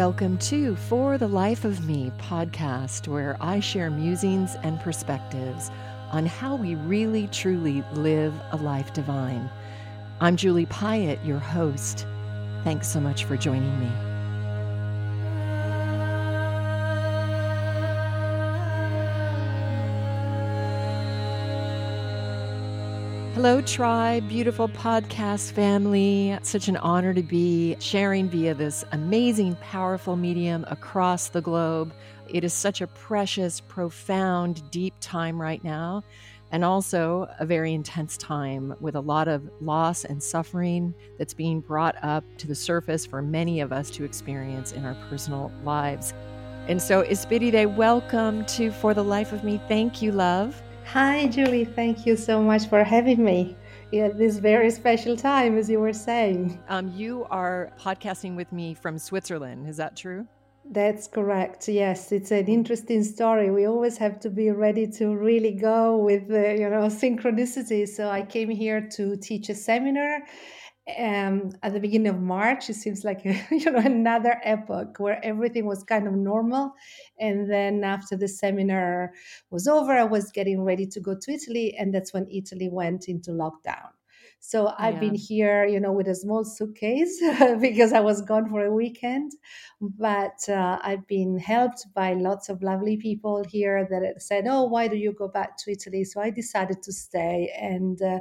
Welcome to For the Life of Me podcast, where I share musings and perspectives on how we really truly live a life divine. I'm Julie Piatt, your host. Thanks so much for joining me. Hello, Tribe, beautiful podcast family. Such an honor to be sharing via this amazing, powerful medium across the globe. It is such a precious, profound, deep time right now, and also a very intense time with a lot of loss and suffering that's being brought up to the surface for many of us to experience in our personal lives. And so, Esperide, welcome to For the Life of Me. Thank you, love. Hi, Julie. Thank you so much for having me at this very special time, as you were saying. Um, you are podcasting with me from Switzerland. Is that true? That's correct. Yes, it's an interesting story. We always have to be ready to really go with the, you know, synchronicity. So I came here to teach a seminar um, at the beginning of March, it seems like you know another epoch where everything was kind of normal, and then after the seminar was over, I was getting ready to go to Italy, and that's when Italy went into lockdown. So I've yeah. been here, you know, with a small suitcase because I was gone for a weekend. But uh, I've been helped by lots of lovely people here that said, "Oh, why do you go back to Italy?" So I decided to stay and, uh,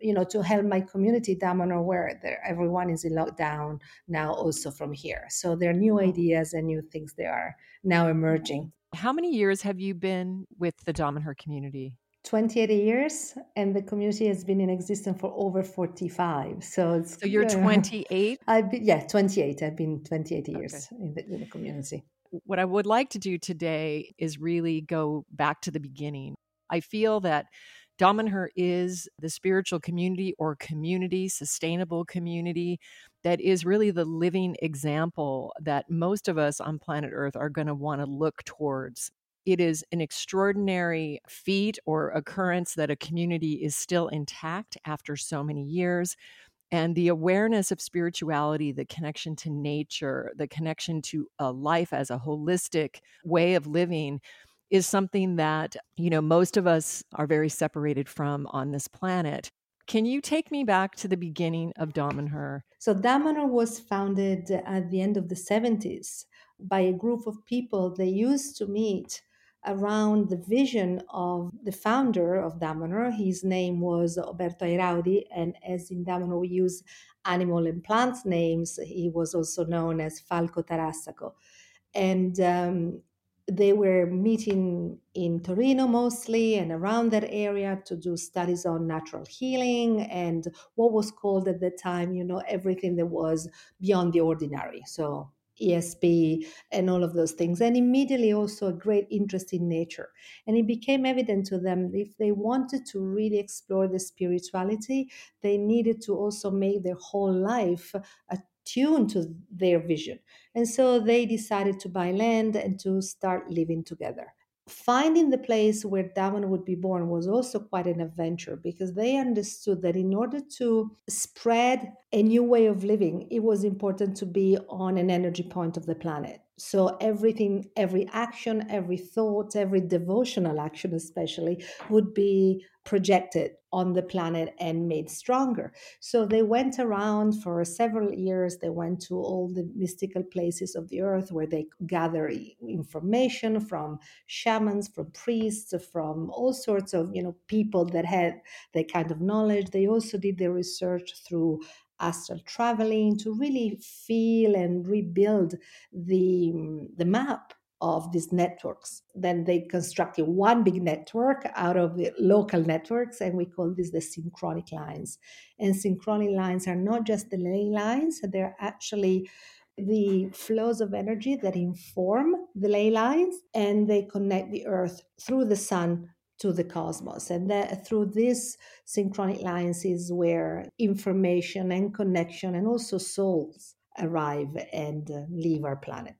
you know, to help my community Damanhur, where everyone is in lockdown now, also from here. So there are new ideas and new things that are now emerging. How many years have you been with the Damanhur community? 28 years and the community has been in existence for over 45 so it's so you're 28 i've been yeah 28 i've been 28 years okay. in, the, in the community. What i would like to do today is really go back to the beginning. I feel that Damanhur is the spiritual community or community, sustainable community that is really the living example that most of us on planet Earth are going to want to look towards it is an extraordinary feat or occurrence that a community is still intact after so many years. And the awareness of spirituality, the connection to nature, the connection to a life as a holistic way of living is something that, you know, most of us are very separated from on this planet. Can you take me back to the beginning of Damanhur? So, Damanhur was founded at the end of the 70s by a group of people they used to meet around the vision of the founder of Damanhur. His name was Oberto Airaudi, and as in Damanhur we use animal and plant names, he was also known as Falco Tarassaco. And um, they were meeting in Torino mostly and around that area to do studies on natural healing and what was called at the time, you know, everything that was beyond the ordinary. So ESP and all of those things, and immediately also a great interest in nature. And it became evident to them if they wanted to really explore the spirituality, they needed to also make their whole life attuned to their vision. And so they decided to buy land and to start living together finding the place where Damanhur would be born was also quite an adventure because they understood that in order to spread a new way of living, it was important to be on an energy point of the planet. So everything, every action, every thought, every devotional action, especially, would be projected on the planet and made stronger. So they went around for several years. They went to all the mystical places of the earth where they gather information from shamans, from priests, from all sorts of you know people that had that kind of knowledge. They also did their research through astral traveling to really feel and rebuild the, mm, the map of these networks. Then they constructed one big network out of the local networks, and we call this the synchronic lines. And synchronic lines are not just the ley lines, they're actually the flows of energy that inform the ley lines and they connect the earth through the sun to the cosmos. And that through these synchronic is where information and connection and also souls arrive and uh, leave our planet.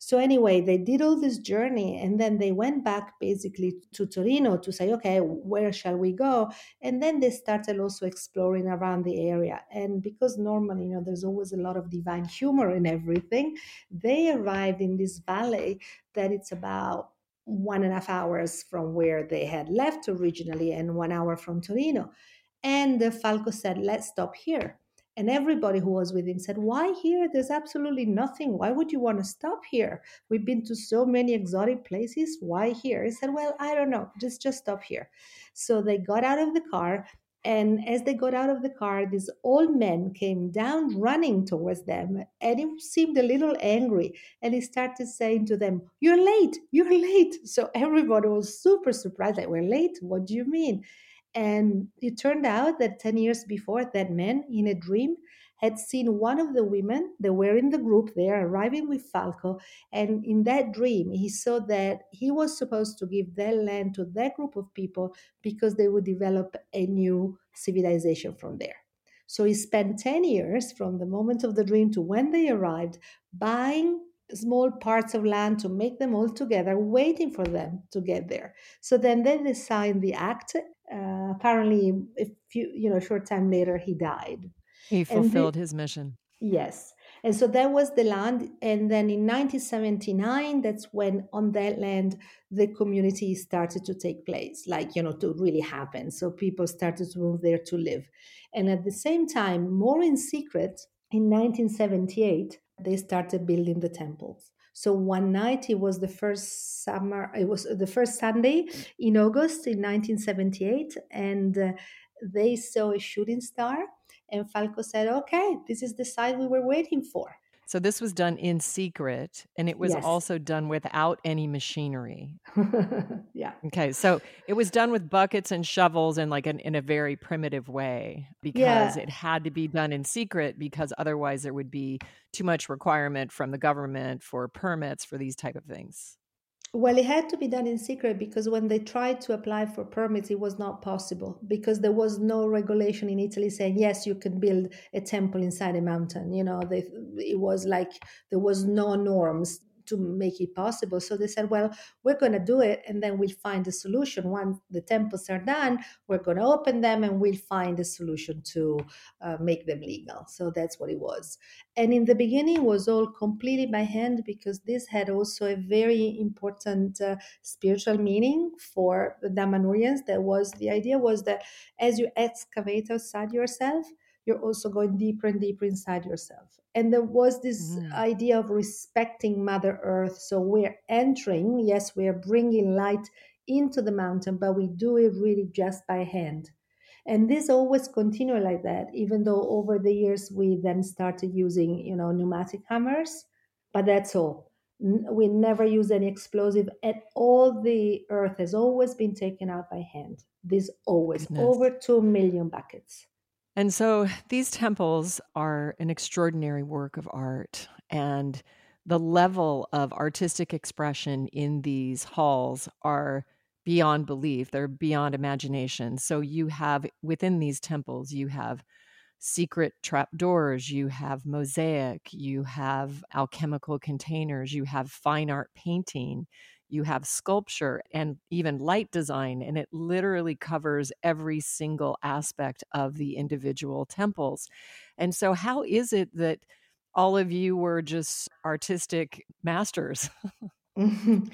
So, anyway, they did all this journey and then they went back basically to Torino to say, okay, where shall we go? And then they started also exploring around the area. And because normally, you know, there's always a lot of divine humor in everything, they arrived in this valley that it's about one and a half hours from where they had left originally and one hour from Torino. And Falco said, let's stop here. And everybody who was with him said, Why here? There's absolutely nothing. Why would you want to stop here? We've been to so many exotic places. Why here? He said, Well, I don't know. Just just stop here. So they got out of the car. And as they got out of the car, this old man came down running towards them. And he seemed a little angry. And he started saying to them, You're late. You're late. So everybody was super surprised. Like, We're late? What do you mean? And it turned out that 10 years before, that man in a dream had seen one of the women that were in the group there arriving with Falco. And in that dream, he saw that he was supposed to give that land to that group of people because they would develop a new civilization from there. So he spent 10 years from the moment of the dream to when they arrived buying small parts of land to make them all together, waiting for them to get there. So then they signed the act. Uh, apparently, a few, you know, short time later, he died. He fulfilled the, his mission. Yes. And so that was the land. And then in 1979, that's when on that land, the community started to take place, like, you know, to really happen. So people started to move there to live. And at the same time, more in secret, in 1978, they started building the temples. So one night, it was the first summer, it was the first Sunday in August in 1978, and uh, they saw a shooting star. And Falco said, Okay, this is the site we were waiting for. So this was done in secret and it was yes. also done without any machinery. yeah. Okay. So it was done with buckets and shovels and like an, in a very primitive way because yeah. it had to be done in secret because otherwise there would be too much requirement from the government for permits for these type of things. Well, it had to be done in secret because when they tried to apply for permits, it was not possible because there was no regulation in Italy saying yes, you can build a temple inside a mountain. You know, they, it was like there was no norms to make it possible. So they said, well, we're going to do it and then we'll find a solution. Once the temples are done, we're going to open them and we'll find a solution to uh, make them legal. So that's what it was. And in the beginning, was all completely by hand because this had also a very important uh, spiritual meaning for the Damanhurians. That was the idea was that as you excavate outside yourself, you're also going deeper and deeper inside yourself. And there was this mm. idea of respecting mother earth. So we're entering yes we're bringing light into the mountain but we do it really just by hand. And this always continued like that even though over the years we then started using you know pneumatic hammers but that's all. We never use any explosive and all. The earth has always been taken out by hand. This always Goodness. over 2 million buckets and so these temples are an extraordinary work of art. And the level of artistic expression in these halls are beyond belief, they're beyond imagination. So you have within these temples, you have secret trapdoors, you have mosaic, you have alchemical containers, you have fine art painting, you have sculpture and even light design, and it literally covers every single aspect of the individual temples. And so, how is it that all of you were just artistic masters? Mm-hmm.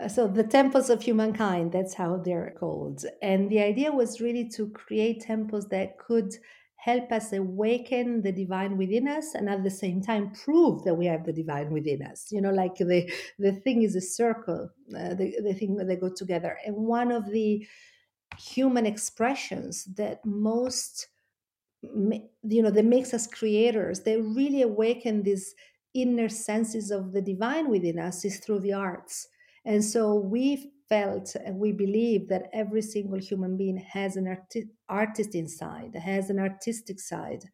Uh, so the temples of humankind that's how they're called and the idea was really to create temples that could help us awaken the divine within us and at the same time prove that we have the divine within us. You know like the the thing is a circle uh, the, the thing that they go together. And one of the human expressions that most you know that makes us creators they really awaken these inner senses of the divine within us is through the arts. And so we felt and we believe that every single human being has an arti- artist inside, has an artistic side.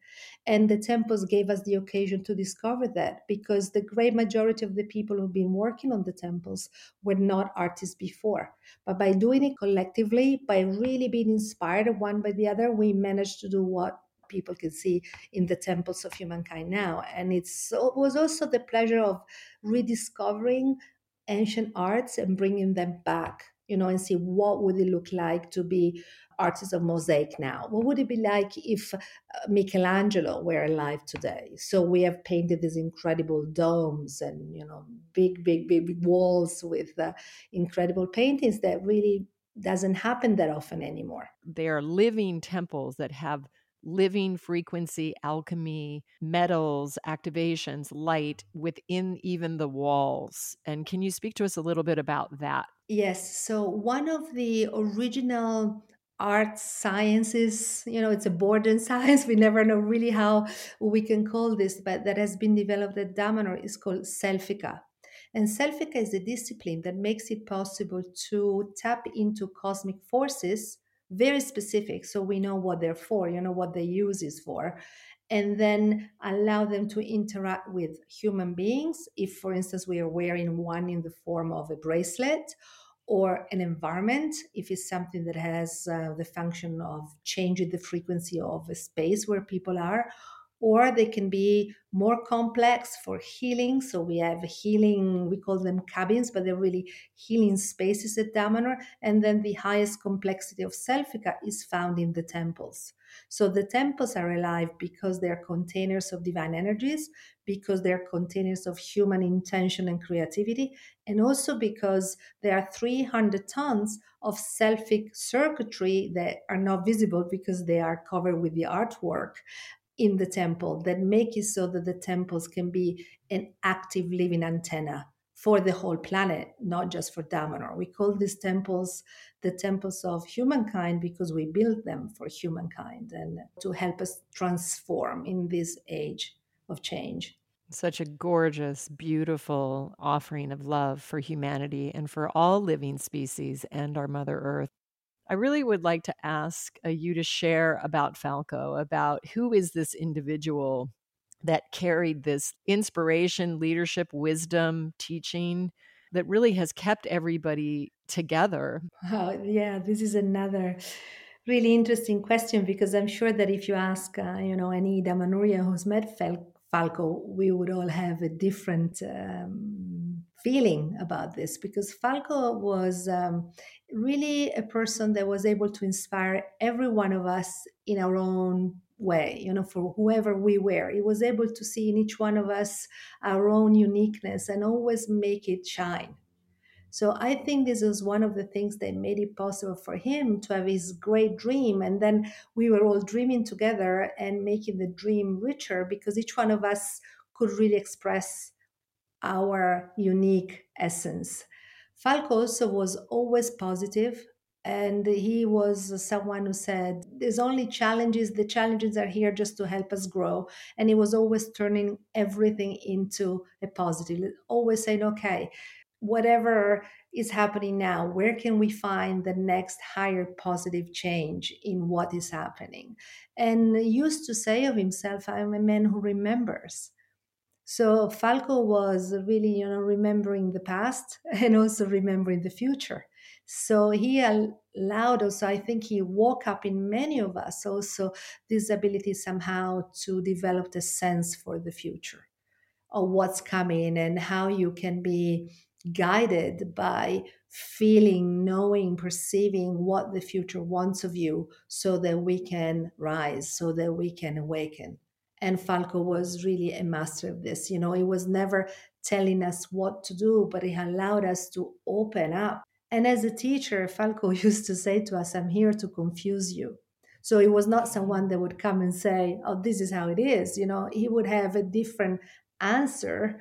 And the temples gave us the occasion to discover that because the great majority of the people who've been working on the temples were not artists before. But by doing it collectively, by really being inspired one by the other, we managed to do what people can see in the temples of humankind now. And it was also the pleasure of rediscovering ancient arts and bringing them back, you know, and see what would it look like to be artists of mosaic now? What would it be like if uh, Michelangelo were alive today? So we have painted these incredible domes and you know big, big, big, big walls with uh, incredible paintings that really doesn't happen that often anymore. They are living temples that have living frequency alchemy, metals, activations, light within even the walls. And can you speak to us a little bit about that? Yes. So, one of the original art sciences you know it's a border science we never know really how we can call this but that has been developed at Damanhur is called selfica and selfica is a discipline that makes it possible to tap into cosmic forces very specific so we know what they're for you know what they use is for and then allow them to interact with human beings. If for instance we are wearing one in the form of a bracelet or an environment if it's something that has uh, the function of changing the frequency of a space where people are or they can be more complex for healing. So we have healing, we call them cabins, but they're really healing spaces at Damanhur. And then the highest complexity of Selfica is found in the temples. So the temples are alive because they're containers of divine energies, because they're containers of human intention and creativity, and also because there are 300 tons of selfic circuitry that are not visible because they are covered with the artwork in the temple that make it so that the temples can be an active living antenna for the whole planet, not just for Damanhur. We call these temples the temples of humankind because we build them for humankind and to help us transform in this age of change. Such a gorgeous, beautiful offering of love for humanity and for all living species and our Mother Earth. I really would like to ask uh, you to share about Falco, about who is this individual that carried this inspiration, leadership, wisdom, teaching that really has kept everybody together. Oh, yeah, this is another really interesting question because I'm sure that if you ask, uh, you know, any Damanhurian who's met Fal- Falco, we would all have a different um, feeling about this because Falco was um, really a person that was able to inspire every one of us in our own way, you know, for whoever we were. He was able to see in each one of us our own uniqueness and always make it shine. So I think this is one of the things that made it possible for him to have his great dream. And then we were all dreaming together and making the dream richer because each one of us could really express our unique essence. Falco also was always positive, and he was someone who said, There's only challenges, the challenges are here just to help us grow. And he was always turning everything into a positive, always saying, Okay, whatever is happening now, where can we find the next higher positive change in what is happening? And used to say of himself, I'm a man who remembers. So Falco was really, you know, remembering the past and also remembering the future. So he allowed us, I think he woke up in many of us also this ability somehow to develop the sense for the future of what's coming and how you can be guided by feeling, knowing, perceiving what the future wants of you so that we can rise, so that we can awaken. And Falco was really a master of this. You know, he was never telling us what to do, but he allowed us to open up. And as a teacher, Falco used to say to us, I'm here to confuse you. So he was not someone that would come and say, Oh, this is how it is. You know, he would have a different answer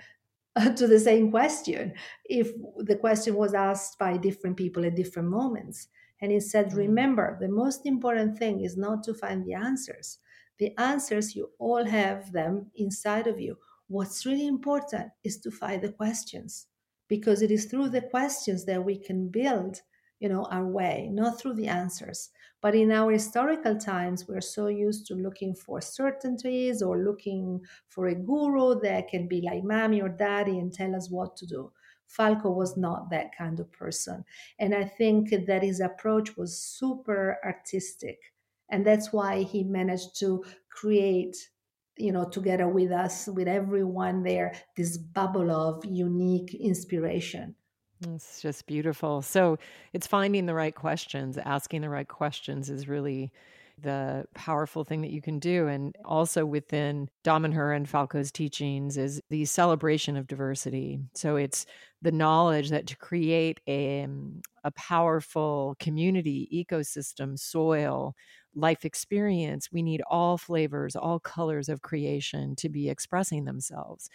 to the same question if the question was asked by different people at different moments. And he said, mm. Remember, the most important thing is not to find the answers, the answers, you all have them inside of you. What's really important is to find the questions because it is through the questions that we can build you know our way not through the answers but in our historical times we're so used to looking for certainties or looking for a guru that can be like mommy or daddy and tell us what to do. Falco was not that kind of person. And i think that his approach was super artistic. And that's why he managed to create you know together with us with everyone there this bubble of unique inspiration it's just beautiful so it's finding the right questions asking the right questions is really the powerful thing that you can do. And also within Damanhur and Falco's teachings is the celebration of diversity. So it's the knowledge that to create a, um, a powerful community, ecosystem, soil, life experience, we need all flavors, all colors of creation to be expressing themselves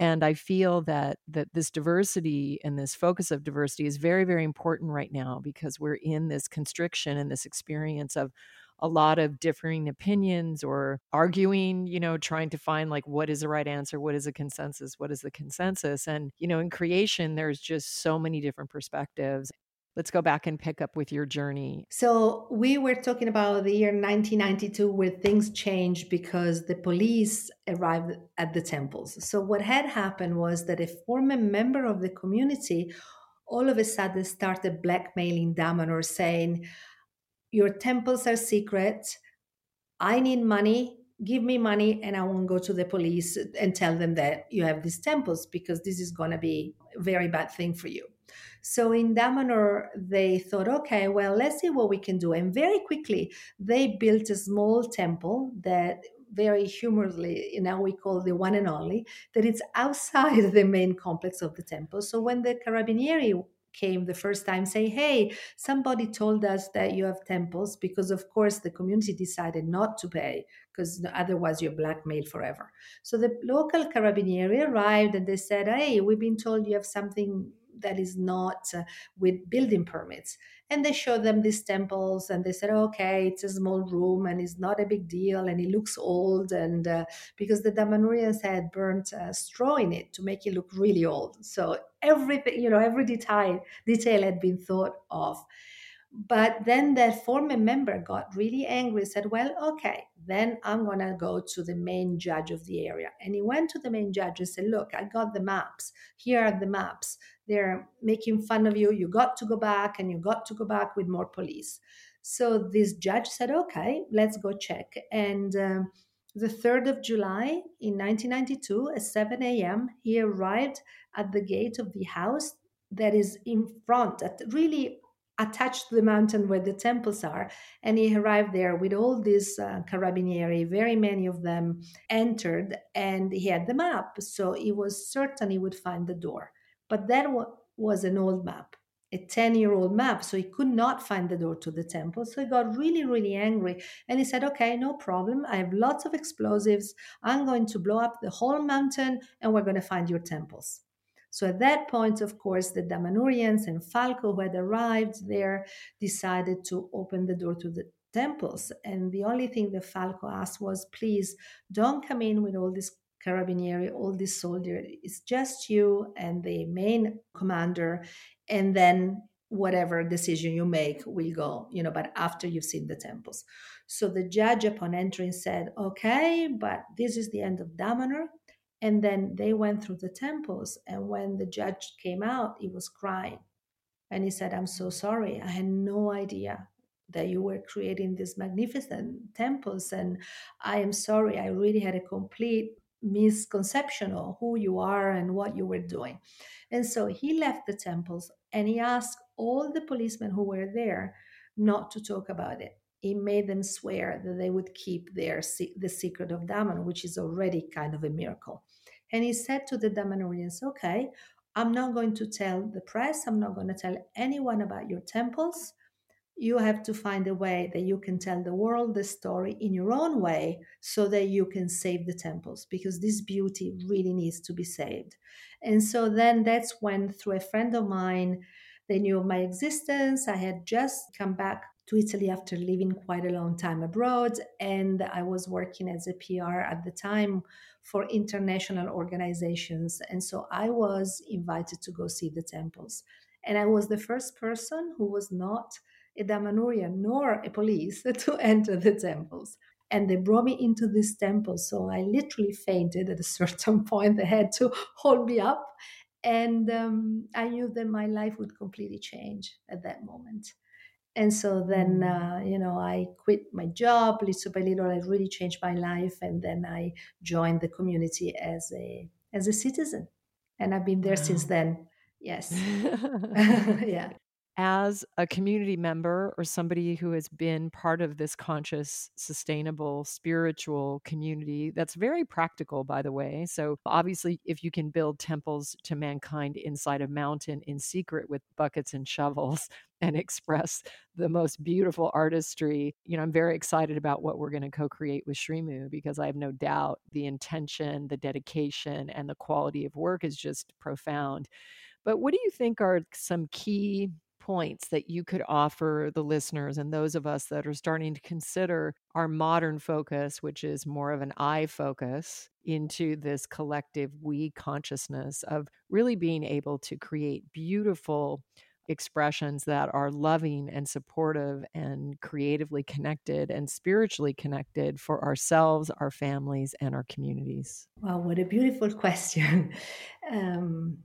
and i feel that that this diversity and this focus of diversity is very very important right now because we're in this constriction and this experience of a lot of differing opinions or arguing, you know, trying to find like what is the right answer, what is a consensus, what is the consensus. And, you know, in creation, there's just so many different perspectives. Let's go back and pick up with your journey. So, we were talking about the year 1992 where things changed because the police arrived at the temples. So, what had happened was that a former member of the community all of a sudden started blackmailing Damanhur, saying, your temples are secret. I need money. Give me money, and I won't go to the police and tell them that you have these temples because this is going to be a very bad thing for you. So in Damanhur, they thought, okay, well, let's see what we can do. And very quickly, they built a small temple that very humorously, you we call the one and only, that it's outside the main complex of the temple. So when the Carabinieri came the first time say hey somebody told us that you have temples because of course the community decided not to pay because otherwise you're blackmailed forever so the local carabinieri arrived and they said hey we've been told you have something that is not uh, with building permits. And they showed them these temples and they said, okay, it's a small room and it's not a big deal and it looks old. And uh, because the Damanhurians had burnt uh, straw in it to make it look really old. So everything, you know, every detail, detail had been thought of. But then that former member got really angry, said, Well, okay, then I'm going to go to the main judge of the area. And he went to the main judge and said, Look, I got the maps. Here are the maps. They're making fun of you. You got to go back and you got to go back with more police. So this judge said, Okay, let's go check. And um, the 3rd of July in 1992 at 7 a.m., he arrived at the gate of the house that is in front, at really attached to the mountain where the temples are. And he arrived there with all these uh, carabinieri, very many of them entered, and he had the map. So he was certain he would find the door. But that was an old map, a 10 year old map. So he could not find the door to the temple. So he got really, really angry. And he said, Okay, no problem. I have lots of explosives. I'm going to blow up the whole mountain and we're going to find your temples. So at that point, of course, the Damanhurians and Falco, who had arrived there, decided to open the door to the temples. And the only thing that Falco asked was, please don't come in with all this carabinieri, all these soldiers. It's just you and the main commander. And then whatever decision you make will go, you know, but after you've seen the temples. So the judge, upon entering, said, okay, but this is the end of Damanhur. And then they went through the temples. And when the judge came out, he was crying. And he said, I'm so sorry. I had no idea that you were creating these magnificent temples. And I am sorry. I really had a complete misconception of who you are and what you were doing. And so he left the temples and he asked all the policemen who were there not to talk about it he made them swear that they would keep their the secret of Daman, which is already kind of a miracle. And he said to the Damanhurians, "Okay, I'm not going to tell the press. I'm not going to tell anyone about your temples. You have to find a way that you can tell the world the story in your own way, so that you can save the temples, because this beauty really needs to be saved." And so then that's when, through a friend of mine, they knew of my existence. I had just come back to Italy after living quite a long time abroad. And I was working as a PR at the time for international organizations. And so I was invited to go see the temples. And I was the first person who was not a Damanhurian nor a police to enter the temples. And they brought me into this temple. So I literally fainted at a certain point. They had to hold me up. And um, I knew that my life would completely change at that moment. And so then, Mm. uh, you know, I quit my job little by little. I really changed my life, and then I joined the community as a as a citizen, and I've been there since then. Yes, yeah. As a community member or somebody who has been part of this conscious, sustainable, spiritual community that's very practical, by the way. So, obviously, if you can build temples to mankind inside a mountain in secret with buckets and shovels and express the most beautiful artistry, you know, I'm very excited about what we're going to co create with SriMu because I have no doubt the intention, the dedication, and the quality of work is just profound. But what do you think are some key points that you could offer the listeners and those of us that are starting to consider our modern focus, which is more of an I focus, into this collective we consciousness of really being able to create beautiful expressions that are loving and supportive and creatively connected and spiritually connected for ourselves, our families, and our communities? Wow, what a beautiful question. Um,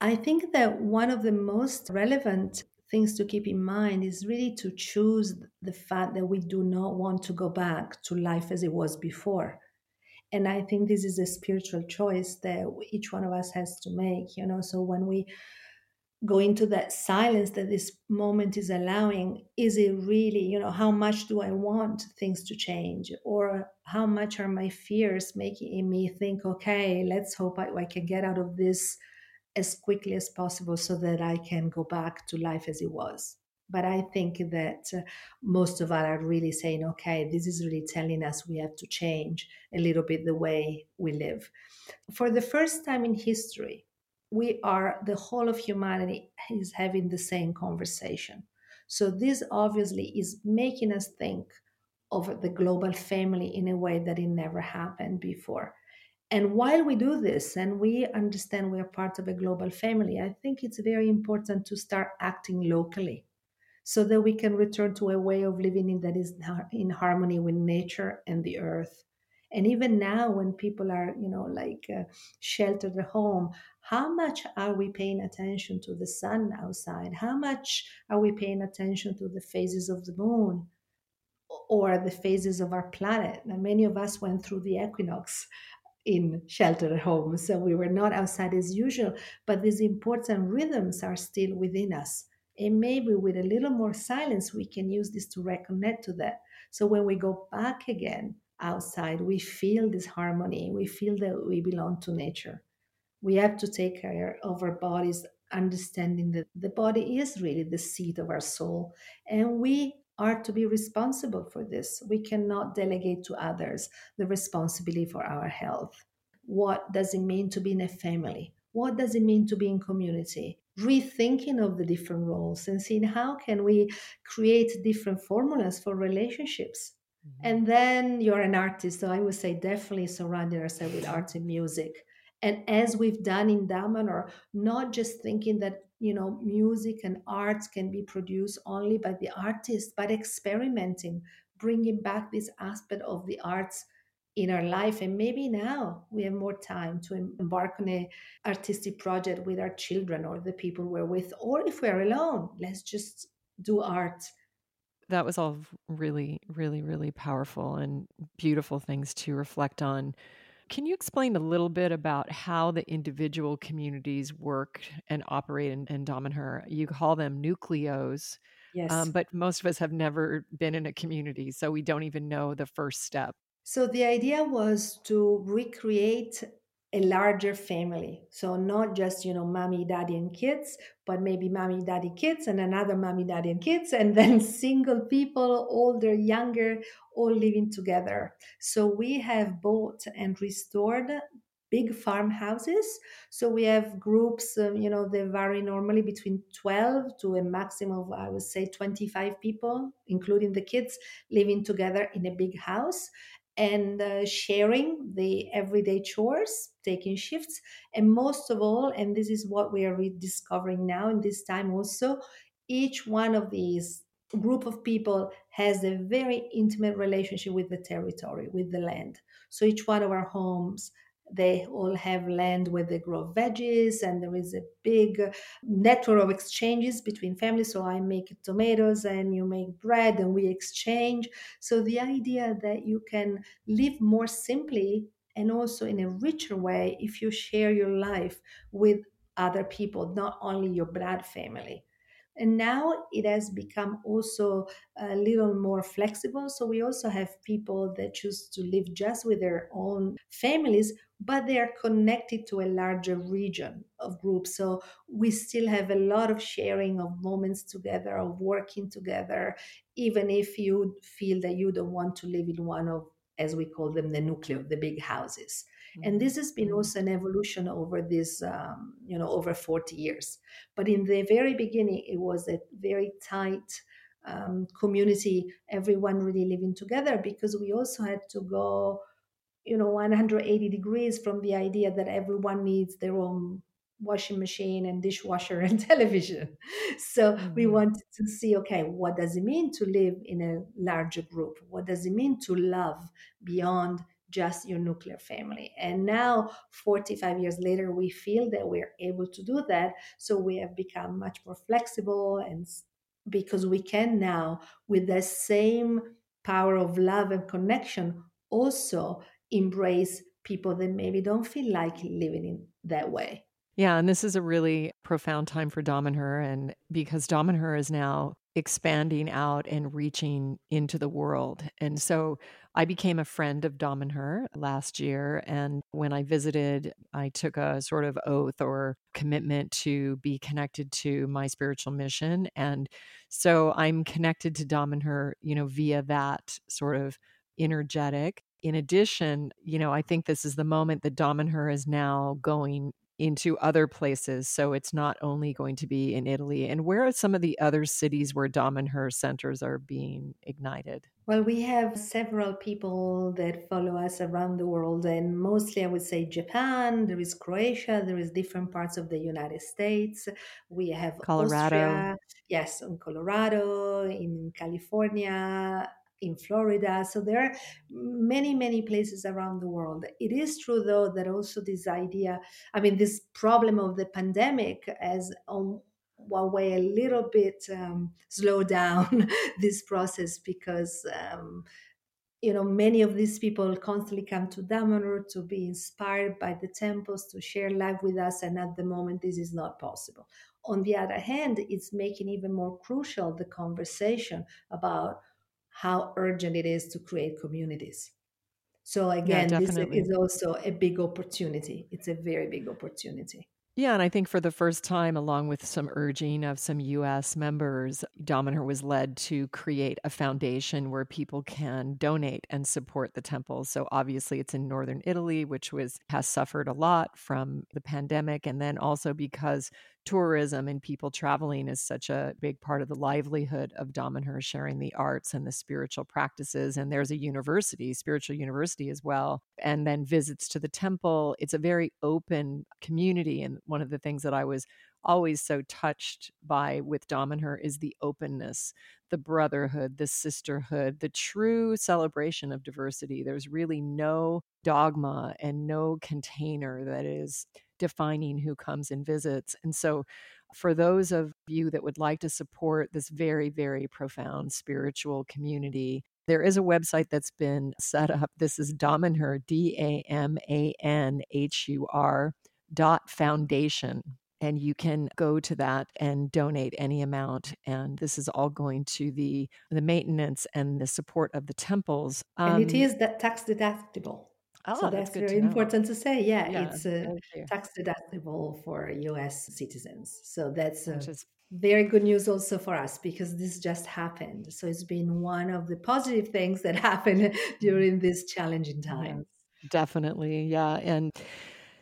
I think that one of the most relevant things to keep in mind is really to choose the fact that we do not want to go back to life as it was before. And I think this is a spiritual choice that each one of us has to make, you know. So when we go into that silence that this moment is allowing is it really you know how much do i want things to change or how much are my fears making me think okay let's hope i, I can get out of this as quickly as possible so that i can go back to life as it was. But i think that uh, most of us are really saying okay this is really telling us we have to change a little bit the way we live. For the first time in history we are the whole of humanity is having the same conversation. So this obviously is making us think of the global family in a way that it never happened before and while we do this and we understand we are part of a global family i think it's very important to start acting locally so that we can return to a way of living in that is in harmony with nature and the earth. And even now when people are you know like uh, sheltered at home how much are we paying attention to the sun outside? How much are we paying attention to the phases of the moon or the phases of our planet? And many of us went through the equinox in sheltered homes so we were not outside as usual but these important rhythms are still within us. And maybe with a little more silence we can use this to reconnect to that. So when we go back again outside we feel this harmony. We feel that we belong to nature. We have to take care of our bodies understanding that the body is really the seat of our soul and we are to be responsible for this. We cannot delegate to others the responsibility for our health. What does it mean to be in a family? What does it mean to be in community? Rethinking of the different roles and seeing how can we create different formulas for relationships. Mm-hmm. and then you're an artist so i would say definitely surrounding ourselves with art and music. And as we've done in Damanhur, not just thinking that you know music and arts can be produced only by the artist, but experimenting, bringing back this aspect of the arts in our life. And maybe now we have more time to embark on a artistic project with our children or the people we're with or if we're alone let's just do art. That was all really really really powerful and beautiful things to reflect on can you explain a little bit about how the individual communities work and operate in, in Damanhur? You call them nucleos, yes um, but most of us have never been in a community, so we don't even know the first step. So the idea was to recreate a larger family. So not just, you know, mommy, daddy, and kids, but maybe mommy, daddy, kids, and another mommy, daddy, and kids, and then single people, older, younger, all living together. So we have bought and restored big farmhouses. So we have groups, um, you know, they vary normally between 12 to a maximum of, I would say, 25 people, including the kids, living together in a big house and uh, sharing the everyday chores, taking shifts. And most of all, and this is what we are rediscovering now in this time also, each one of these group of people has a very intimate relationship with the territory, with the land. So each one of our homes they all have land where they grow veggies and there is a big network of exchanges between families. So i make tomatoes and you make bread and we exchange. So the idea that you can live more simply and also in a richer way if you share your life with other people not only your blood family and now it has become also a little more flexible. So we also have people that choose to live just with their own families, but they are connected to a larger region of groups. So we still have a lot of sharing of moments together, of working together, even if you feel that you don't want to live in one of, as we call them, the nucleo, the big houses. And this has been Mhm. also an evolution over this, um, you know, over 40 years. But in the very beginning, it was a very tight um, community, everyone really living together because we also had to go, you know, 180 degrees from the idea that everyone needs their own washing machine and dishwasher and television. So we Mhm. wanted to see, okay, what does it mean to live in a larger group? What does it mean to love beyond just your nuclear family? And now, 45 years later, we feel that we're able to do that. So we have become much more flexible and because we can now, with the same power of love and connection, also embrace people that maybe don't feel like living in that way. Yeah, and this is a really profound time for Damanhur, and because Damanhur is now expanding out and reaching into the world. And so I became a friend of Damanhur last year. And when I visited, I took a sort of oath or commitment to be connected to my spiritual mission. And so I'm connected to Damanhur, you know, via that sort of energetic. In addition, you know, I think this is the moment that Damanhur is now going into other places. So it's not only going to be in Italy. And where are some of the other cities where Damanhur centers are being ignited? Well, we have several people that follow us around the world, and mostly I would say Japan, there is Croatia, there is different parts of the United States. We have Colorado. Austria, yes, in Colorado, in California, in Florida. So there are many, many places around the world. It is true, though, that also this idea, I mean, this problem of the pandemic has on one way a little bit um, slow down this process because um, you know many of these people constantly come to Damanhur to be inspired by the temples to share life with us and at the moment this is not possible on the other hand it's making even more crucial the conversation about how urgent it is to create communities so Yeah, again this is also a big opportunity it's a very big opportunity Yeah, and I think for the first time, along with some urging of some US members, Damanhur was led to create a foundation where people can donate and support the temples. So obviously it's in northern Italy, which was has suffered a lot from the pandemic. And then also because tourism and people traveling is such a big part of the livelihood of Damanhur, sharing the arts and the spiritual practices. And there's a university, spiritual university as well, and then visits to the temple. It's a very open community. And one of the things that I was always so touched by with Damanhur is the openness, the brotherhood, the sisterhood, the true celebration of diversity. There's really no dogma and no container that is defining who comes and visits. And so, for those of you that would like to support this very, very profound spiritual community, there is a website that's been set up. This is Damanhur, D A M A N H U R dot foundation. And you can go to that and donate any amount. And this is all going to the the maintenance and the support of the temples. and it is Um, that tax deductible so oh, that's that's good very to important to say yeah, Yeah, it's uh, tax deductible for us citizens so that's uh, is very good news also for us because this just happened so it's been one of the positive things that happened during this challenging time definitely. Yeah. And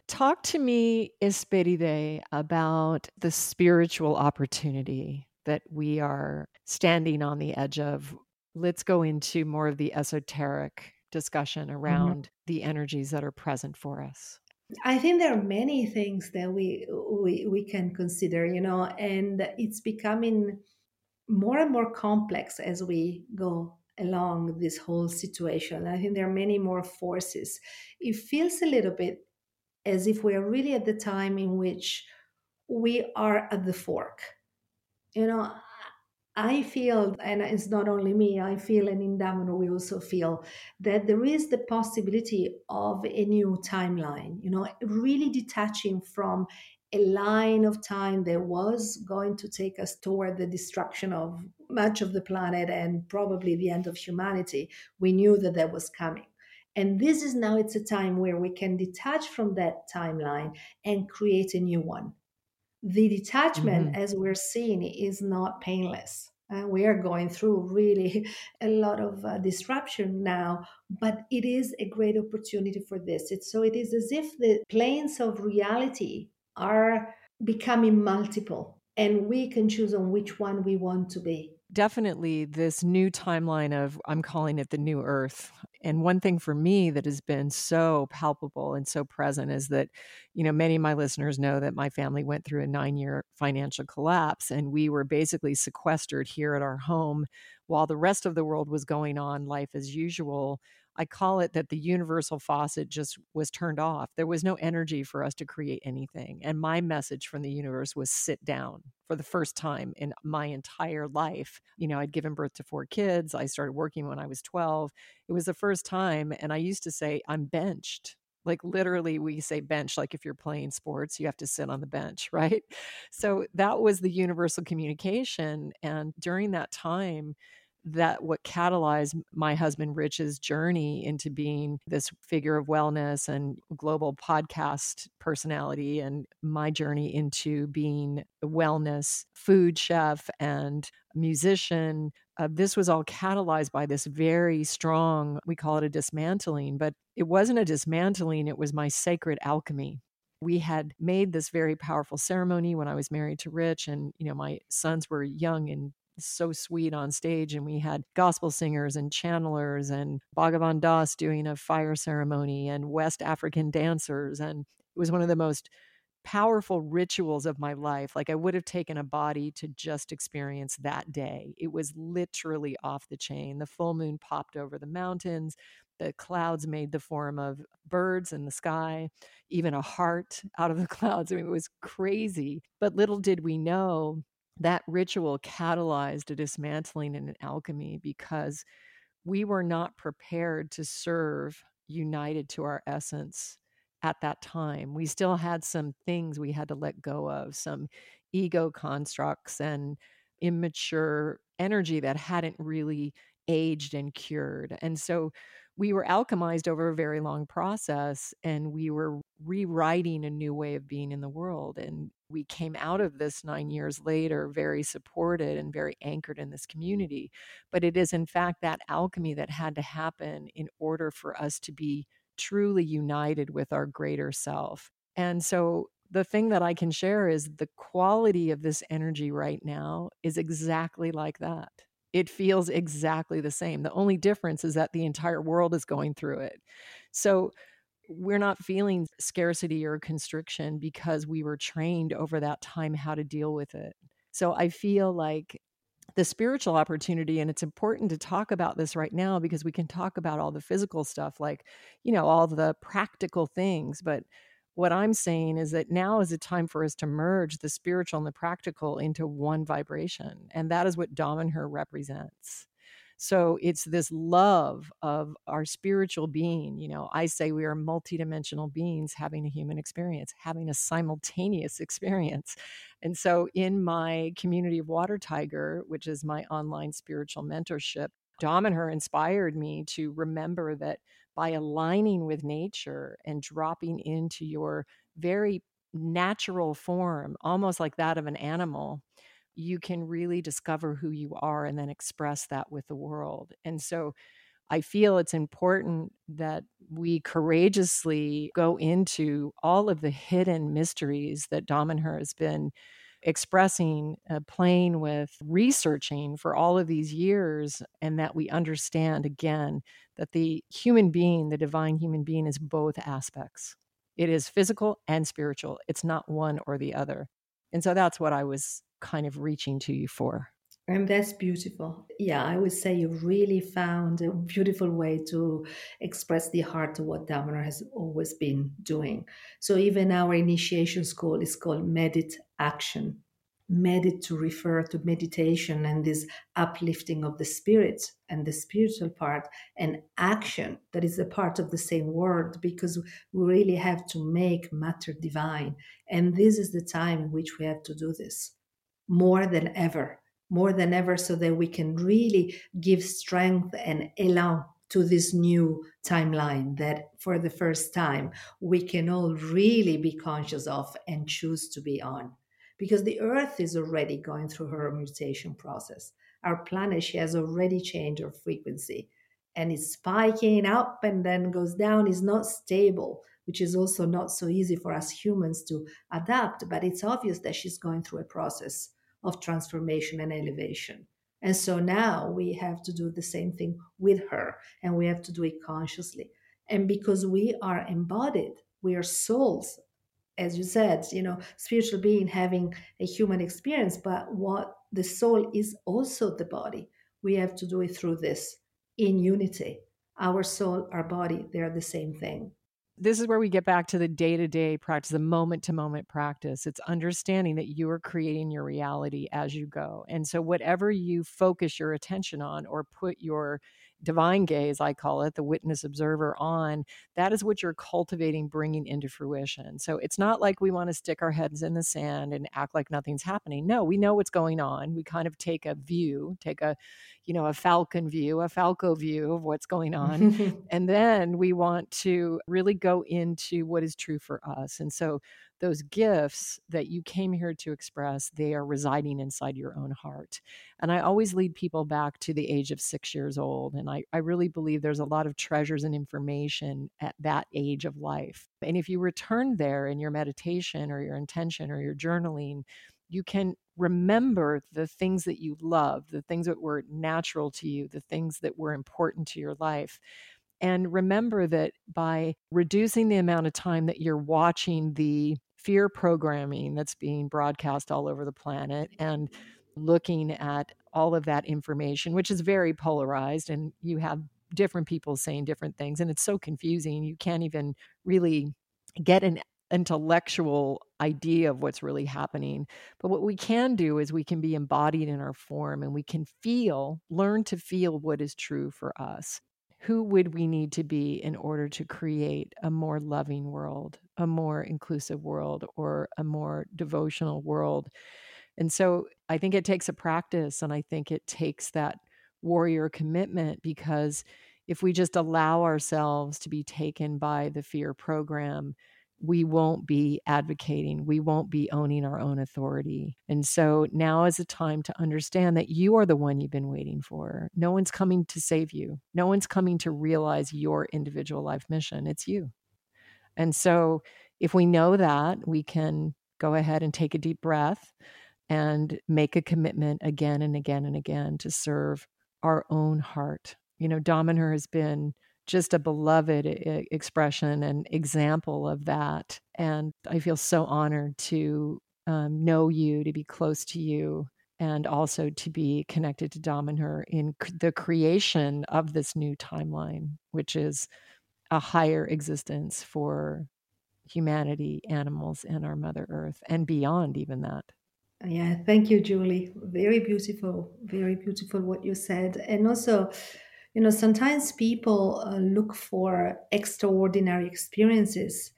talk to me, Esperide, about the spiritual opportunity that we are standing on the edge of. Let's go into more of the esoteric discussion Mhm. around the energies that are present for us. I think there are many things that we we we can consider, you know, and it's becoming more and more complex as we go along this whole situation. I think there are many more forces. It feels a little bit as if we're really at the time in which we are at the fork. You know, I feel, and it's not only me, I feel, and in Damanhur we also feel that there is the possibility of a new timeline, you know, really detaching from a line of time that was going to take us toward the destruction of much of the planet and probably the end of humanity. We knew that that was coming. And this is now it's a time where we can detach from that timeline and create a new one the detachment, mm-hmm. as we're seeing, is not painless. Uh, we are going through really a lot of uh, disruption now, but it is a great opportunity for this. It's, so it is as if the planes of reality are becoming multiple, and we can choose on which one we want to be definitely this new timeline of I'm calling it the new earth. And one thing for me that has been so palpable and so present is that, you know, many of my listeners know that my family went through a nine year financial collapse and we were basically sequestered here at our home while the rest of the world was going on life as usual. I call it that the universal faucet just was turned off. There was no energy for us to create anything. And my message from the universe was sit down for the first time in my entire life. You know, I'd given birth to four kids. I started working when I was 12. It was the first time. And I used to say, I'm benched. Like literally, we say bench, like if you're playing sports, you have to sit on the bench, right? So that was the universal communication. And during that time, that what catalyzed my husband Rich's journey into being this figure of wellness and global podcast personality and my journey into being a wellness food chef and musician uh, this was all catalyzed by this very strong we call it a dismantling but it wasn't a dismantling it was my sacred alchemy. We had made this very powerful ceremony when I was married to Rich, and you know my sons were young and so sweet on stage. And we had gospel singers and channelers and Bhagavan Das doing a fire ceremony and West African dancers. And it was one of the most powerful rituals of my life. Like I would have taken a body to just experience that day. It was literally off the chain. The full moon popped over the mountains. The clouds made the form of birds in the sky, even a heart out of the clouds. I mean, it was crazy. But little did we know that ritual catalyzed a dismantling and an alchemy because we were not prepared to serve united to our essence at that time. We still had some things we had to let go of, some ego constructs and immature energy that hadn't really aged and cured. And so we were alchemized over a very long process and we were rewriting a new way of being in the world. And we came out of this nine years later very supported and very anchored in this community. But it is, in fact, that alchemy that had to happen in order for us to be truly united with our greater self. And so the thing that I can share is the quality of this energy right now is exactly like that it feels exactly the same. The only difference is that the entire world is going through it. So we're not feeling scarcity or constriction because we were trained over that time how to deal with it. So I feel like the spiritual opportunity and it's important to talk about this right now because we can talk about all the physical stuff like you know all the practical things but what I'm saying is that now is a time for us to merge the spiritual and the practical into one vibration. And that is what Damanhur represents. So it's this love of our spiritual being. You know, I say we are multidimensional beings having a human experience, having a simultaneous experience. And so in my community of Water Tiger, which is my online spiritual mentorship, Damanhur inspired me to remember that by aligning with nature and dropping into your very natural form, almost like that of an animal, you can really discover who you are and then express that with the world. And so I feel it's important that we courageously go into all of the hidden mysteries that Damanhur has been expressing, uh, playing with, researching for all of these years, and that we understand again that the human being, the divine human being, is both aspects. It is physical and spiritual, it's not one or the other. And so that's what I was kind of reaching to you for. And that's beautiful. Yeah, I would say you really found a beautiful way to express the heart of what Damanhur has always been doing. So even our initiation school is called Medit Action. Medit to refer to meditation and this uplifting of the spirit and the spiritual part, and action that is a part of the same word because we really have to make matter divine. And this is the time in which we have to do this more than ever more than ever so that we can really give strength and elan to this new timeline that for the first time we can all really be conscious of and choose to be on because the earth is already going through her mutation process our planet she has already changed her frequency and it's spiking up and then goes down is not stable which is also not so easy for us humans to adapt but it's obvious that she's going through a process of transformation and elevation. And so now we have to do the same thing with her, and we have to do it consciously. And because we are embodied, we are souls, as you said, you know, spiritual being having a human experience, but what the soul is also the body. We have to do it through this in unity. Our soul, our body, they're the same thing this is where we get back to the day to day practice, the moment to moment practice. It's understanding that you are creating your reality as you go. And so, whatever you focus your attention on or put your divine gaze, I call it, the witness observer on, that is what you're cultivating, bringing into fruition. So it's not like we want to stick our heads in the sand and act like nothing's happening. No, we know what's going on. We kind of take a view, take a, you know, a falcon view, a falco view of what's going on. and then we want to really go into what is true for us. And so those gifts that you came here to express, they are residing inside your own heart. And I always lead people back to the age of six years old. And I, I really believe there's a lot of treasures and information at that age of life. And if you return there in your meditation or your intention or your journaling, you can remember the things that you love, the things that were natural to you, the things that were important to your life. And remember that by reducing the amount of time that you're watching the fear programming that's being broadcast all over the planet and looking at all of that information, which is very polarized, and you have different people saying different things, and it's so confusing. You can't even really get an intellectual idea of what's really happening. But what we can do is we can be embodied in our form and we can feel, learn to feel what is true for us who would we need to be in order to create a more loving world, a more inclusive world, or a more devotional world? And so I think it takes a practice and I think it takes that warrior commitment because if we just allow ourselves to be taken by the fear program, we won't be advocating, we won't be owning our own authority. And so now is a time to understand that you are the one you've been waiting for. No one's coming to save you, no one's coming to realize your individual life mission. It's you. And so if we know that, we can go ahead and take a deep breath and make a commitment again and again and again to serve our own heart. You know, Damanhur has been just a beloved expression and example of that. And I feel so honored to um, know you, to be close to you, and also to be connected to Damanhur in c- the creation of this new timeline, which is a higher existence for humanity, animals, and our Mother Earth, and beyond even that. Yeah, thank you, Julie. Very beautiful, very beautiful what you said. And also, you know sometimes people uh, look for extraordinary experiences.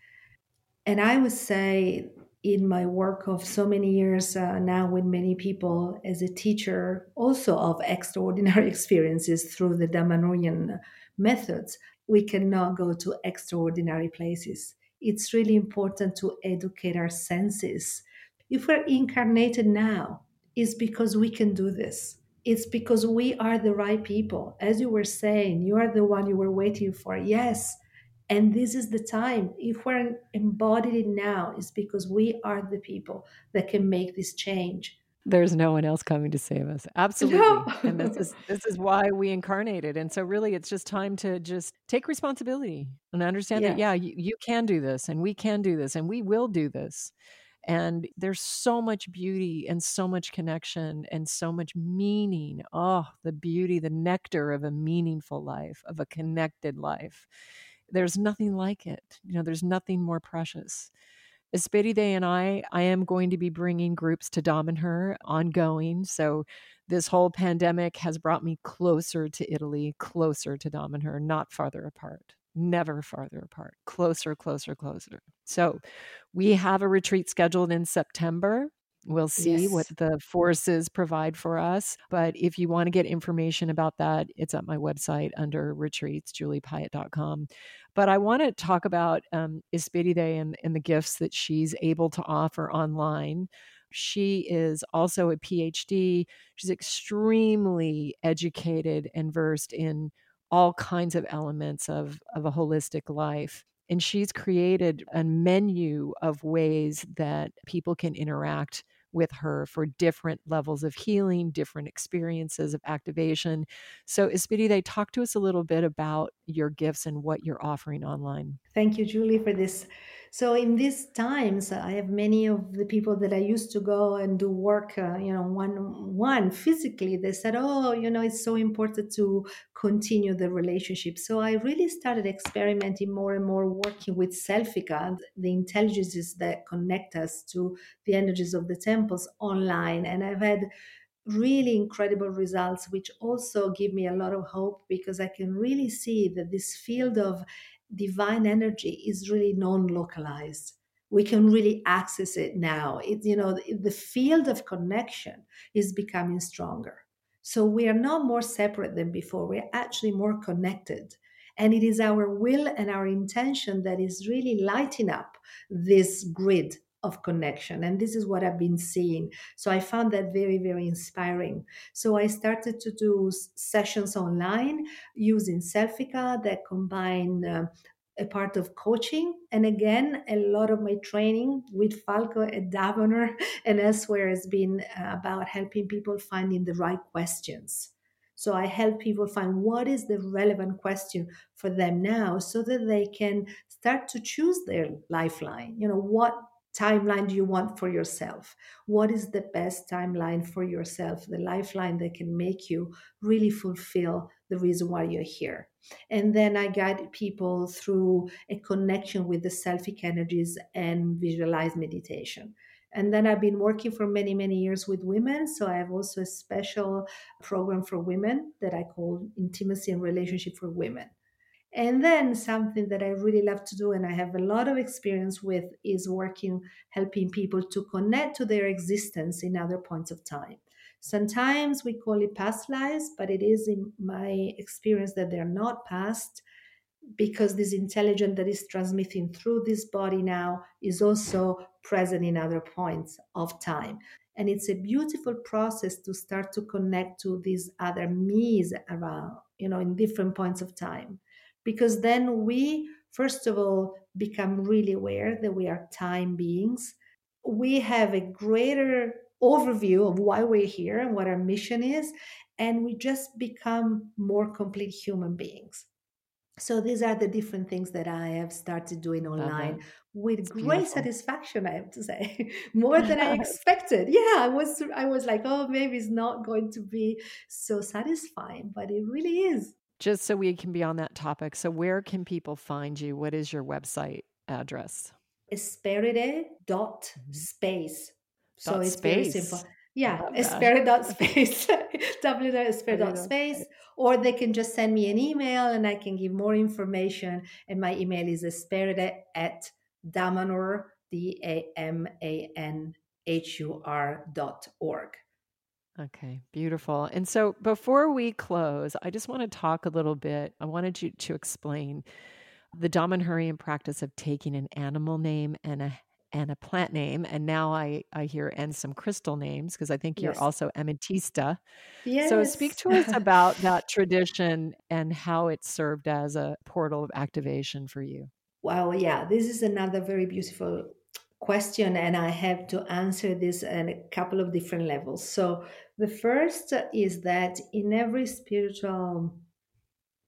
And i would say in my work of so many years uh, now with many people as a teacher also of extraordinary experiences through the Damanhurian methods we cannot go to extraordinary places. It's really important to educate our senses. If we're incarnated now is because we can do this it's because we are the right people. As you were saying, you are the one you were waiting for. Yes. And this is the time. If we're embodied it now, it's because we are the people that can make this change. There's no one else coming to save us. Absolutely. No. and this is this is why we incarnated. And so really it's just time to just take responsibility and understand yeah. that yeah, you, you can do this and we can do this and we will do this And there's so much beauty and so much connection and so much meaning. Oh, the beauty, the nectar of a meaningful life, of a connected life. There's nothing like it. You know, there's nothing more precious. Esperide and I, I am going to be bringing groups to Damanhur ongoing. So this whole pandemic has brought me closer to Italy, closer to Damanhur, not farther apart never farther apart, closer, closer, closer. So we have a retreat scheduled in September. We'll see yes. what the forces provide for us. But if you want to get information about that, it's at my website under retreats, juliepiatt.com. But I want to talk about um, Day and, and the gifts that she's able to offer online. She is also a PhD. She's extremely educated and versed in all kinds of elements of, of a holistic life. And she's created a menu of ways that people can interact with her for different levels of healing, different experiences of activation. So, Esperide, talk to us a little bit about your gifts and what you're offering online. Thank you, Julie, for this so in these times, I have many of the people that I used to go and do work, uh, you know, one one physically. They said, "Oh, you know, it's so important to continue the relationship." So I really started experimenting more and more, working with Selfica, the intelligences that connect us to the energies of the temples online, and I've had really incredible results, which also give me a lot of hope because I can really see that this field of divine energy is really non-localized. We can really access it now. It, you know the field of connection is becoming stronger. So we are not more separate than before. We're actually more connected. And it is our will and our intention that is really lighting up this grid of connection. And this is what I've been seeing. So I found that very, very inspiring. So I started to do sessions online using Selfica that combine uh, a part of coaching. And again, a lot of my training with Falco at Damanhur and elsewhere has been uh, about helping people finding the right questions. So I help people find what is the relevant question for them now so that they can start to choose their lifeline. You know, what timeline do you want for yourself? What is the best timeline for yourself, the lifeline that can make you really fulfill the reason why you're here? And then I guide people through a connection with the selfic energies and visualize meditation. And then I've been working for many, many years with women. So I have also a special program for women that I call Intimacy and Relationship for Women. And then something that I really love to do and I have a lot of experience with is working, helping people to connect to their existence in other points of time. Sometimes we call it past lives, but it is in my experience that they're not past because this intelligence that is transmitting through this body now is also present in other points of time. And it's a beautiful process to start to connect to these other me's around, you know, in different points of time because then we, first of all, become really aware that we are time beings. We have a greater overview of why we're here and what our mission is, and we just become more complete human beings. So these are the different things that I have started doing online with it's great beautiful. satisfaction. I have to say, more than I expected. Yeah, I was I was like, oh, maybe it's not going to be so satisfying, but it really is just so we can be on that topic. So, where can people find you? What is your website address? Esperide dot space. So dot it's space. very simple. Yeah, Esperide dot space, www.esperide.space, or they can just send me an email and I can give more information. And my email is esperide at damanhur, D A M A N H U R dot org. Okay, beautiful. And so before we close, I just want to talk a little bit. I wanted you to explain the Damanhurian practice of taking an animal name and a and a plant name, and now I I hear and some crystal names because I think you're also amethysta. Yes. So speak to us about that tradition and how it served as a portal of activation for you. Wow, yeah, this is another very beautiful question and i have to answer this at a couple of different levels so the first is that in every spiritual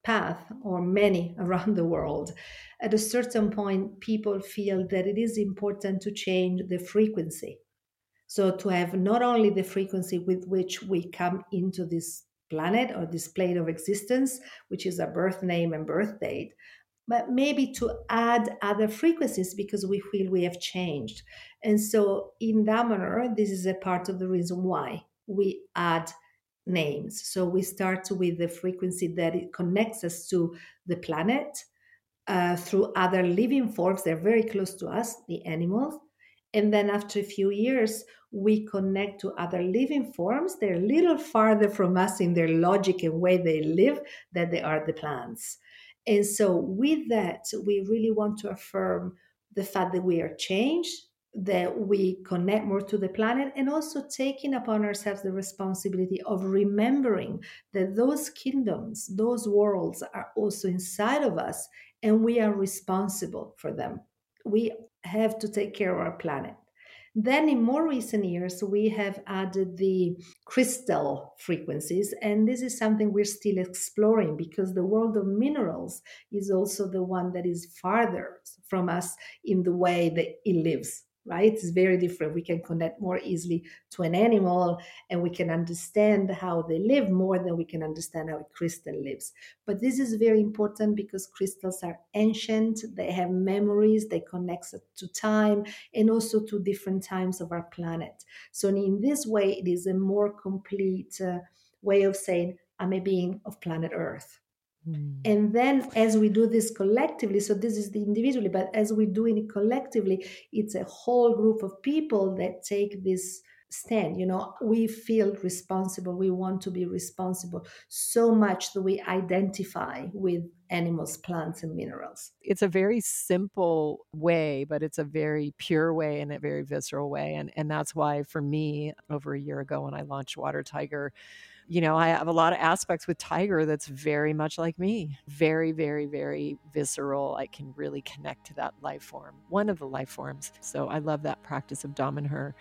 path, or many around the world, at a certain point, people feel that it is important to change the frequency. So, to have not only the frequency with which we come into this planet or this plane of existence, which is a birth name and birth date, but maybe to add other frequencies because we feel we have changed. And so in that manner, this is a part of the reason why we add names. So we start with the frequency that it connects us to the planet uh, through other living forms. They're very close to us, the animals. And then after a few years, we connect to other living forms. They're a little farther from us in their logic and way they live than they are the plants. And so, with that, we really want to affirm the fact that we are changed, that we connect more to the planet, and also taking upon ourselves the responsibility of remembering that those kingdoms, those worlds are also inside of us, and we are responsible for them. We have to take care of our planet. Then, in more recent years, we have added the crystal frequencies, and this is something we're still exploring because the world of minerals is also the one that is farther from us in the way that it lives right? It's very different. We can connect more easily to an animal and we can understand how they live more than we can understand how a crystal lives. But this is very important because crystals are ancient, they have memories, they connect to time and also to different times of our planet. So, in this way, it is a more complete uh, way of saying, I'm a being of planet Earth. Mm. And then, as we do this collectively, so this is the individually, but as we do it collectively, it's a whole group of people that take this stand. You know, we feel responsible. We want to be responsible so much that we identify with animals, plants, and minerals. It's a very simple way, but it's a very pure way and a very visceral way. And, and that's why, for me, over a year ago when I launched Water Tiger, you know, I have a lot of aspects with Tiger that's very much like me. Very, very, very visceral. I can really connect to that life form, one of the life forms. So I love that practice of Damanhur.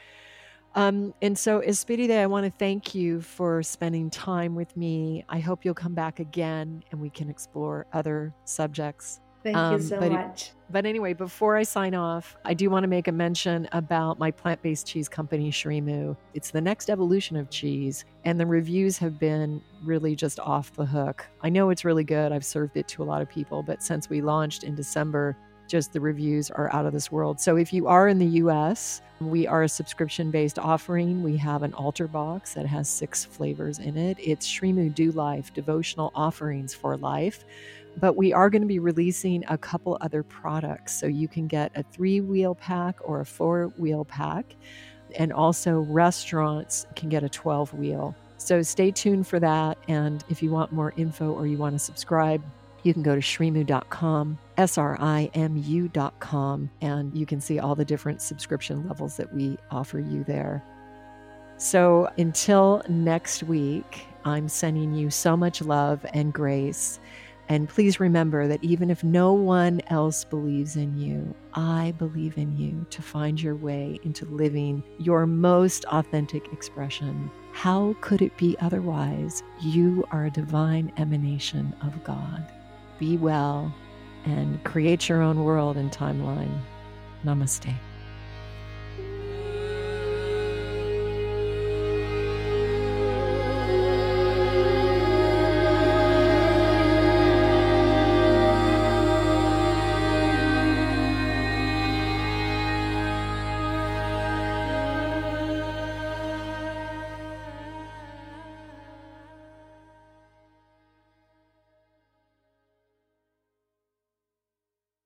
Um, and so, Esperide, I want to thank you for spending time with me. I hope you'll come back again and we can explore other subjects. Thank um, you so but, much. But anyway, before I sign off, I do want to make a mention about my plant based cheese company, SriMu. It's the next evolution of cheese, and the reviews have been really just off the hook. I know it's really good. I've served it to a lot of people, but since we launched in December, just the reviews are out of this world. So if you are in the US, we are a subscription based offering. We have an altar box that has six flavors in it. It's SriMu Do Life devotional offerings for life but we are going to be releasing a couple other products. So you can get a three wheel pack or a four wheel pack. And also, restaurants can get a 12 wheel. So stay tuned for that. And if you want more info or you want to subscribe, you can go to srimu.com, S R I M U.com, and you can see all the different subscription levels that we offer you there. So until next week, I'm sending you so much love and grace. And please remember that even if no one else believes in you, I believe in you to find your way into living your most authentic expression. How could it be otherwise? You are a divine emanation of God. Be well and create your own world and timeline. Namaste.